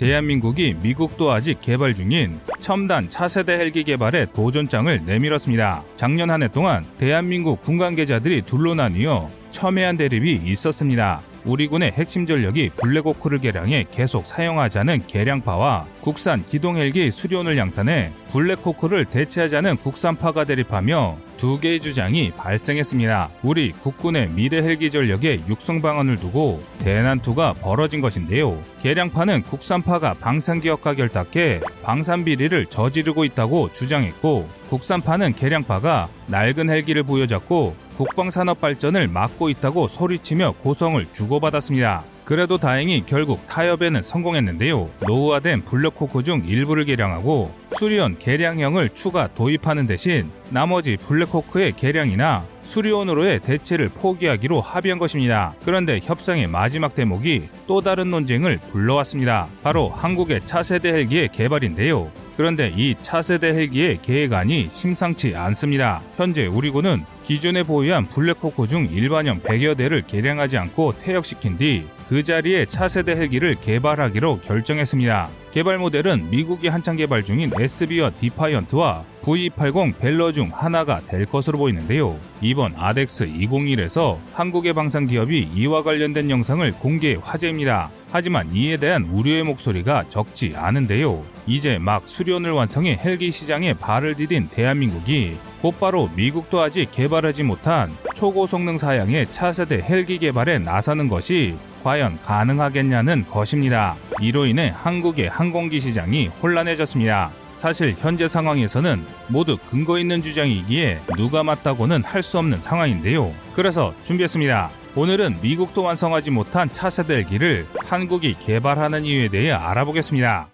대한민국이 미국도 아직 개발 중인 첨단 차세대 헬기 개발에 도전장을 내밀었습니다. 작년 한 해 동안 대한민국 군 관계자들이 둘로 나뉘어 첨예한 대립이 있었습니다. 우리 군의 핵심 전력이 블랙호크를 개량해 계속 사용하자는 개량파와 국산 기동 헬기 수련을 양산해 블랙호크를 대체하자는 국산파가 대립하며 두 개의 주장이 발생했습니다. 우리 국군의 미래 헬기 전력의 육성 방안을 두고 대난투가 벌어진 것인데요. 개량파는 국산파가 방산기업과 결탁해 방산 비리를 저지르고 있다고 주장했고 국산파는 개량파가 낡은 헬기를 부여잡고 국방산업 발전을 막고 있다고 소리치며 고성을 주고받았습니다. 그래도 다행히 결국 타협에는 성공했는데요. 노후화된 블랙호크 중 일부를 개량하고 수리온 개량형을 추가 도입하는 대신 나머지 블랙호크의 개량이나 수리온으로의 대체를 포기하기로 합의한 것입니다. 그런데 협상의 마지막 대목이 또 다른 논쟁을 불러왔습니다. 바로 한국의 차세대 헬기의 개발인데요. 그런데 이 차세대 헬기의 계획안이 심상치 않습니다. 현재 우리 군은 기존에 보유한 블랙호크 중 일반형 100여 대를 개량하지 않고 퇴역시킨 뒤 그 자리에 차세대 헬기를 개발하기로 결정했습니다. 개발 모델은 미국이 한창 개발 중인 SB1 Defiant와 V280 Valor 중 하나가 될 것으로 보이는데요. 이번 ADEX 2021에서 한국의 방산 기업이 이와 관련된 영상을 공개 화제입니다. 하지만 이에 대한 우려의 목소리가 적지 않은데요. 이제 막 수리온을 완성해 헬기 시장에 발을 디딘 대한민국이 곧바로 미국도 아직 개발하지 못한 초고 성능 사양의 차세대 헬기 개발에 나서는 것이 과연 가능하겠냐는 것입니다. 이로 인해 한국의 항공기 시장이 혼란해졌습니다. 사실 현재 상황에서는 모두 근거 있는 주장이기에 누가 맞다고는 할 수 없는 상황인데요. 그래서 준비했습니다. 오늘은 미국도 완성하지 못한 차세대 헬기를 한국이 개발하는 이유에 대해 알아보겠습니다.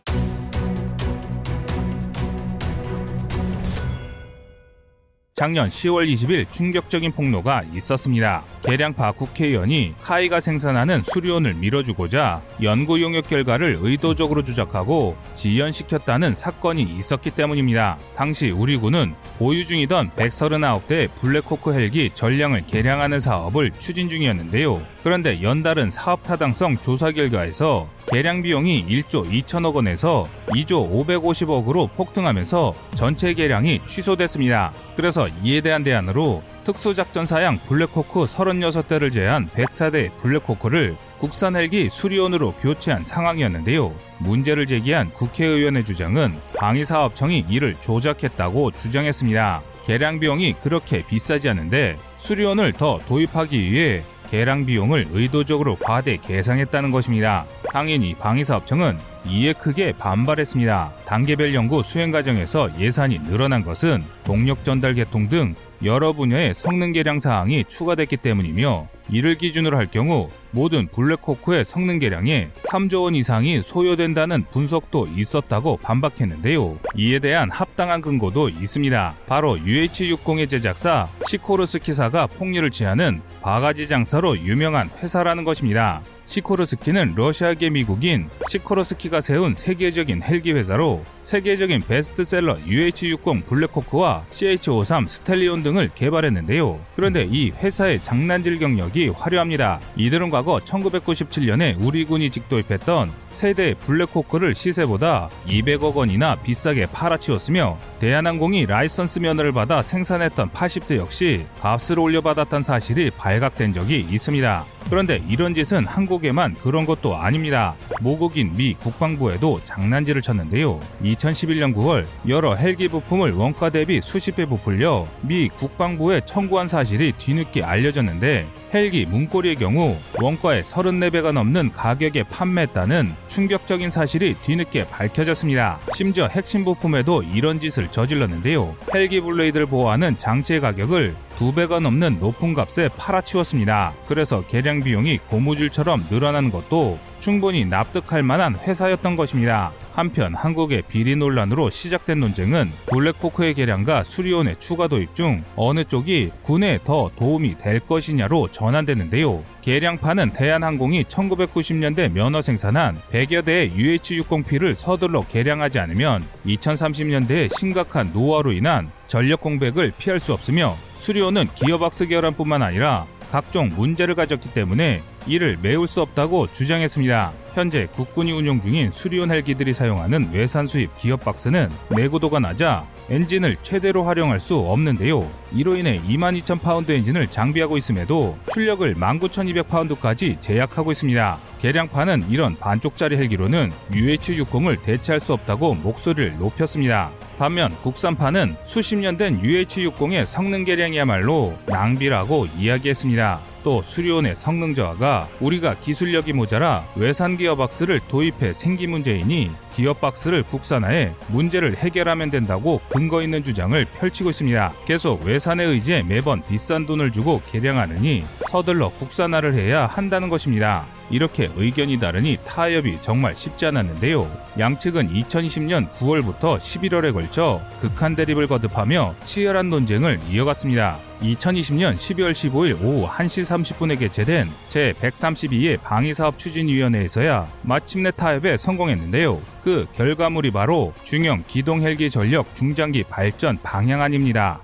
작년 10월 20일 충격적인 폭로가 있었습니다. 개량파 국회의원이 KAI가 생산하는 수리온을 밀어주고자 연구 용역 결과를 의도적으로 조작하고 지연시켰다는 사건이 있었기 때문입니다. 당시 우리 군은 보유 중이던 139대 블랙호크 헬기 전량을 개량하는 사업을 추진 중이었는데요. 그런데 연달은 사업 타당성 조사 결과에서 개량 비용이 1조 2천억 원에서 2조 550억으로 폭등하면서 전체 개량이 취소됐습니다. 그래서 이에 대한 대안으로 특수작전 사양 블랙호크 36대를 제외한 104대 블랙호크를 국산 헬기 수리온으로 교체한 상황이었는데요. 문제를 제기한 국회의원의 주장은 방위사업청이 이를 조작했다고 주장했습니다. 개량 비용이 그렇게 비싸지 않은데 수리온을 더 도입하기 위해 개량 비용을 의도적으로 과대 계상했다는 것입니다. 당연히 방위사업청은 이에 크게 반발했습니다. 단계별 연구 수행 과정에서 예산이 늘어난 것은 동력 전달 계통 등 여러 분야의 성능 개량 사항이 추가됐기 때문이며 이를 기준으로 할 경우 모든 블랙호크의 성능 개량에 3조 원 이상이 소요된다는 분석도 있었다고 반박했는데요. 이에 대한 합당한 근거도 있습니다. 바로 UH-60의 제작사 시코르스키사가 폭리를 취하는 바가지 장사로 유명한 회사라는 것입니다. 시코르스키는 러시아계 미국인 시코르스키가 세운 세계적인 헬기 회사로 세계적인 베스트셀러 UH-60 블랙호크와 CH-53 스텔리온 등을 개발했는데요. 그런데 이 회사의 장난질 경력이 화려합니다. 이들은 과거 1997년에 우리 군이 직도입했던 세대 블랙호크를 시세보다 200억 원이나 비싸게 팔아치웠으며 대한항공이 라이선스 면허를 받아 생산했던 80대 역시 값을 올려받았던 사실이 발각된 적이 있습니다. 그런데 이런 짓은 한국에만 그런 것도 아닙니다. 모국인 미 국방부에도 장난질을 쳤는데요. 2011년 9월 여러 헬기 부품을 원가 대비 수십 배 부풀려 미 국방부에 청구한 사실이 뒤늦게 알려졌는데 헬기 문고리의 경우 원가의 34배가 넘는 가격에 판매했다는 충격적인 사실이 뒤늦게 밝혀졌습니다. 심지어 핵심 부품에도 이런 짓을 저질렀는데요. 헬기 블레이드를 보호하는 장치의 가격을 두 배가 넘는 높은 값에 팔아치웠습니다. 그래서 개량 비용이 고무줄처럼 늘어나는 것도 충분히 납득할 만한 회사였던 것입니다. 한편 한국의 비리 논란으로 시작된 논쟁은 블랙호크의 개량과 수리온의 추가 도입 중 어느 쪽이 군에 더 도움이 될 것이냐로 전환됐는데요. 개량판은 대한항공이 1990년대 면허 생산한 100여 대의 UH-60P를 서둘러 개량하지 않으면 2030년대에 심각한 노화로 인한 전력 공백을 피할 수 없으며 수리온은 기어 박스 결함뿐만 아니라 각종 문제를 가졌기 때문에 이를 메울 수 없다고 주장했습니다. 현재 국군이 운용 중인 수리온 헬기들이 사용하는 외산 수입 기업 박스는 내구도가 낮아 엔진을 최대로 활용할 수 없는데요. 이로 인해 22,000파운드 엔진을 장비하고 있음에도 출력을 19,200파운드까지 제약하고 있습니다. 개량판은 이런 반쪽짜리 헬기로는 UH-60을 대체할 수 없다고 목소리를 높였습니다. 반면 국산판은 수십 년 된 UH-60의 성능 개량이야말로 낭비라고 이야기했습니다. 또 수리온의 성능 저하가 우리가 기술력이 모자라 외산 기어박스를 도입해 생긴 문제이니 기어박스를 국산화해 문제를 해결하면 된다고 근거 있는 주장을 펼치고 있습니다. 계속 외산에 의지해 매번 비싼 돈을 주고 개량하느니 서둘러 국산화를 해야 한다는 것입니다. 이렇게 의견이 다르니 타협이 정말 쉽지 않았는데요. 양측은 2020년 9월부터 11월에 걸쳐 극한 대립을 거듭하며 치열한 논쟁을 이어갔습니다. 2020년 12월 15일 오후 1시 30분에 개최된 제132회 방위사업 추진위원회에서야 마침내 타협에 성공했는데요. 그 결과물이 바로 중형 기동 헬기 전력 중장기 발전 방향안입니다.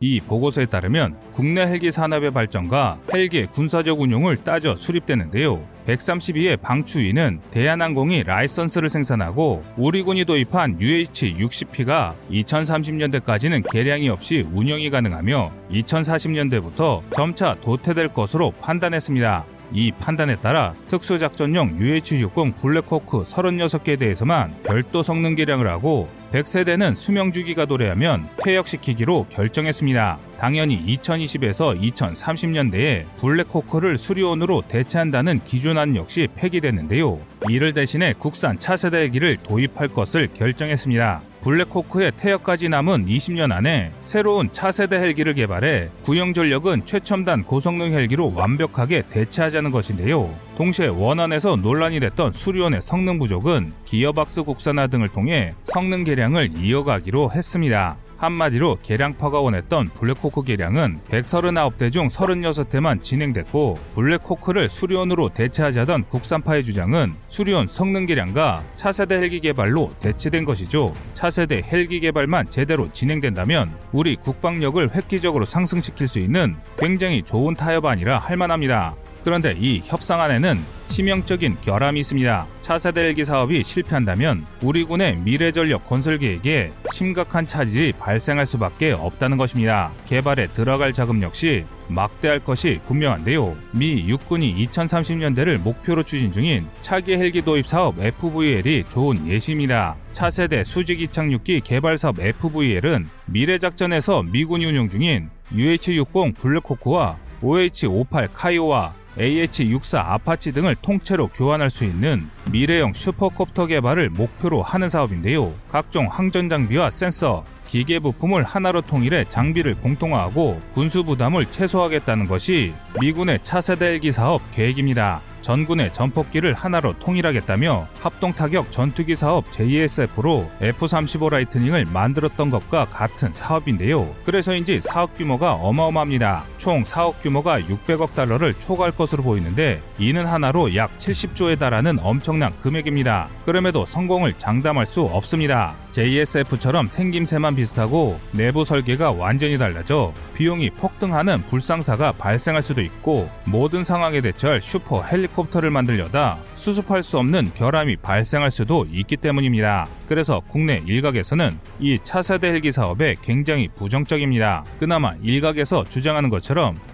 이 보고서에 따르면 국내 헬기 산업의 발전과 헬기의 군사적 운용을 따져 수립되는데요. 132의 방추위는 대한항공이 라이선스를 생산하고 우리군이 도입한 UH-60P가 2030년대까지는 개량이 없이 운영이 가능하며 2040년대부터 점차 도태될 것으로 판단했습니다. 이 판단에 따라 특수작전용 UH-60 블랙호크 36개에 대해서만 별도 성능 개량을 하고 100세대는 수명 주기가 도래하면 퇴역시키기로 결정했습니다. 당연히 2020에서 2030년대에 블랙호크를 수리온으로 대체한다는 기존안 역시 폐기됐는데요. 이를 대신해 국산 차세대 헬기를 도입할 것을 결정했습니다. 블랙호크의 퇴역까지 남은 20년 안에 새로운 차세대 헬기를 개발해 구형 전력은 최첨단 고성능 헬기로 완벽하게 대체하자는 것인데요. 동시에 원안에서 논란이 됐던 수리온의 성능 부족은 기어박스 국산화 등을 통해 성능 개량을 이어가기로 했습니다. 한마디로 개량파가 원했던 블랙호크 개량은 139대 중 36대만 진행됐고 블랙호크를 수리온으로 대체하자던 국산파의 주장은 수리온 성능 개량과 차세대 헬기 개발로 대체된 것이죠. 차세대 헬기 개발만 제대로 진행된다면 우리 국방력을 획기적으로 상승시킬 수 있는 굉장히 좋은 타협안이라 할 만합니다. 그런데 이 협상안에는 치명적인 결함이 있습니다. 차세대 헬기 사업이 실패한다면 우리 군의 미래 전력 건설 계획에 심각한 차질이 발생할 수밖에 없다는 것입니다. 개발에 들어갈 자금 역시 막대할 것이 분명한데요. 미 육군이 2030년대를 목표로 추진 중인 차기 헬기 도입 사업 FVL이 좋은 예시입니다. 차세대 수직 이착륙기 개발 사업 FVL은 미래 작전에서 미군이 운영 중인 UH-60 블랙호크와 OH-58 Kiowa AH-64 Apache 등을 통째로 교환할 수 있는 미래형 supercopter 개발을 목표로 하는 사업인데요. 각종 항전 장비와 센서, 기계 부품을 하나로 통일해 장비를 공통화하고 군수 부담을 최소화하겠다는 것이 미군의 차세대 헬기 사업 계획입니다. 전군의 전폭기를 하나로 통일하겠다며 합동타격 전투기 사업 JSF로 F-35 Lightning을 만들었던 것과 같은 사업인데요. 그래서인지 사업 규모가 어마어마합니다. 총 사업 규모가 600억 달러를 초과할 것으로 보이는데 이는 한화로 약 70조에 달하는 엄청난 금액입니다. 그럼에도 성공을 장담할 수 없습니다. JSF처럼 생김새만 비슷하고 내부 설계가 완전히 달라져 비용이 폭등하는 불상사가 발생할 수도 있고 모든 상황에 대처할 슈퍼 헬리콥터를 만들려다 수습할 수 없는 결함이 발생할 수도 있기 때문입니다. 그래서 국내 일각에서는 이 차세대 헬기 사업에 굉장히 부정적입니다. 그나마 일각에서 주장하는 것처럼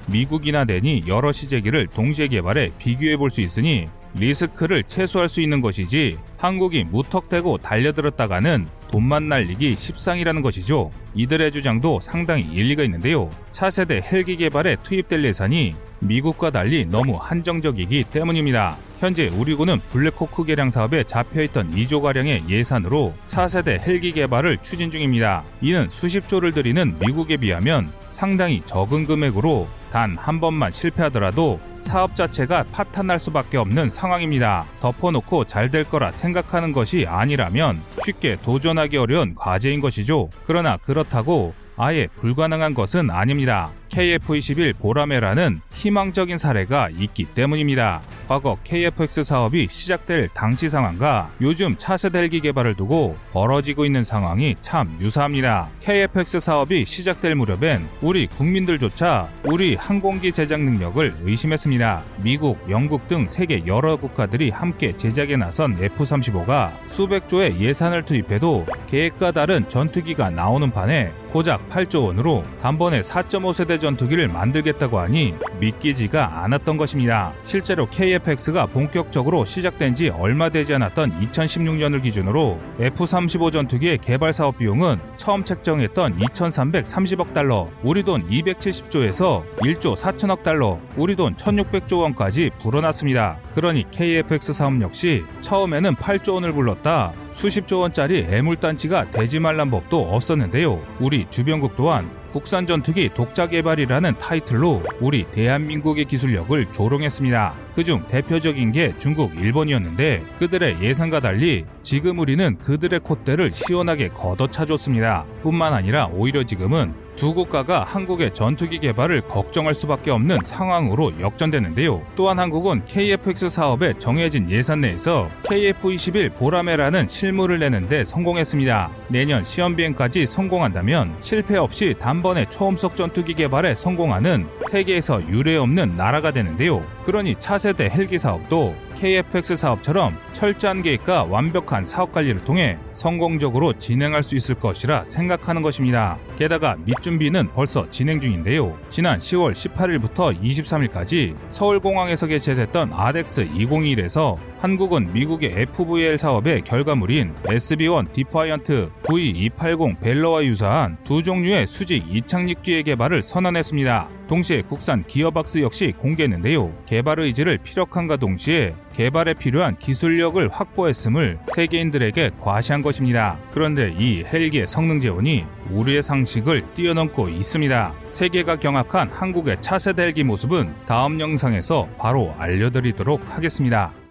미국이나 되니 여러 시제기를 동시에 개발해 비교해 볼 수 있으니 리스크를 최소화할 수 있는 것이지 한국이 무턱대고 달려들었다가는 돈만 날리기 십상이라는 것이죠. 이들의 주장도 상당히 일리가 있는데요. 차세대 헬기 개발에 투입될 예산이 미국과 달리 너무 한정적이기 때문입니다. 현재 우리군은 블랙호크 개량 사업에 잡혀있던 2조가량의 예산으로 차세대 헬기 개발을 추진 중입니다. 이는 수십조를 들이는 미국에 비하면 상당히 적은 금액으로 단 한 번만 실패하더라도 사업 자체가 파탄날 수밖에 없는 상황입니다. 덮어놓고 잘 될 거라 생각하는 것이 아니라면 쉽게 도전하기 어려운 과제인 것이죠. 그러나 그렇다고 아예 불가능한 것은 아닙니다. KF-21 보라매라는 희망적인 사례가 있기 때문입니다. 과거 KFX 사업이 시작될 당시 상황과 요즘 차세대 헬기 개발을 두고 벌어지고 있는 상황이 참 유사합니다. KFX 사업이 시작될 무렵엔 우리 국민들조차 우리 항공기 제작 능력을 의심했습니다. 미국, 영국 등 세계 여러 국가들이 함께 제작에 나선 F-35가 수백 조의 예산을 투입해도 계획과 다른 전투기가 나오는 판에 고작 8조 원으로 단번에 4.5세대 전투기를 만들겠다고 하니 믿기지가 않았던 것입니다. 실제로 KFX가 본격적으로 시작된 지 얼마 되지 않았던 2016년을 기준으로 F-35 전투기의 개발 사업 비용은 처음 책정했던 2,330억 달러, 우리 돈 270조에서 1조 4천억 달러, 우리 돈 1,600조 원까지 불어났습니다. 그러니 KFX 사업 역시 처음에는 8조 원을 불렀다 수십조 원짜리 애물단지가 되지 말란 법도 없었는데요. 우리 주변국 또한 국산 전투기 독자 개발이라는 타이틀로 우리 대한민국의 기술력을 조롱했습니다. 그중 대표적인 게 중국, 일본이었는데 그들의 예상과 달리 지금 우리는 그들의 콧대를 시원하게 걷어차줬습니다. 뿐만 아니라 오히려 지금은 두 국가가 한국의 전투기 개발을 걱정할 수밖에 없는 상황으로 역전되는데요. 또한 한국은 KF-X 사업에 정해진 예산 내에서 KF-21 보라매라는 실물을 내는데 성공했습니다. 내년 시험 비행까지 성공한다면 실패 없이 단번에 초음속 전투기 개발에 성공하는 세계에서 유례 없는 나라가 되는데요. 그러니 차세대 헬기 사업도 KFX 사업처럼 철저한 계획과 완벽한 사업 관리를 통해 성공적으로 진행할 수 있을 것이라 생각하는 것입니다. 게다가 밑준비는 벌써 진행 중인데요. 지난 10월 18일부터 23일까지 서울공항에서 개최됐던 ADEX 2021에서 한국은 미국의 FVL 사업의 결과물인 SB1 Defiant V280 Valor와 유사한 두 종류의 수직 이착륙 기의 개발을 선언했습니다. 동시에 국산 기어박스 역시 공개했는데요. 개발 의지를 피력함과 동시에 개발에 필요한 기술력을 확보했음을 세계인들에게 과시한 것입니다. 그런데 이 헬기의 성능 재원이 우리의 상식을 뛰어넘고 있습니다. 세계가 경악한 한국의 차세대 헬기 모습은 다음 영상에서 바로 알려드리도록 하겠습니다.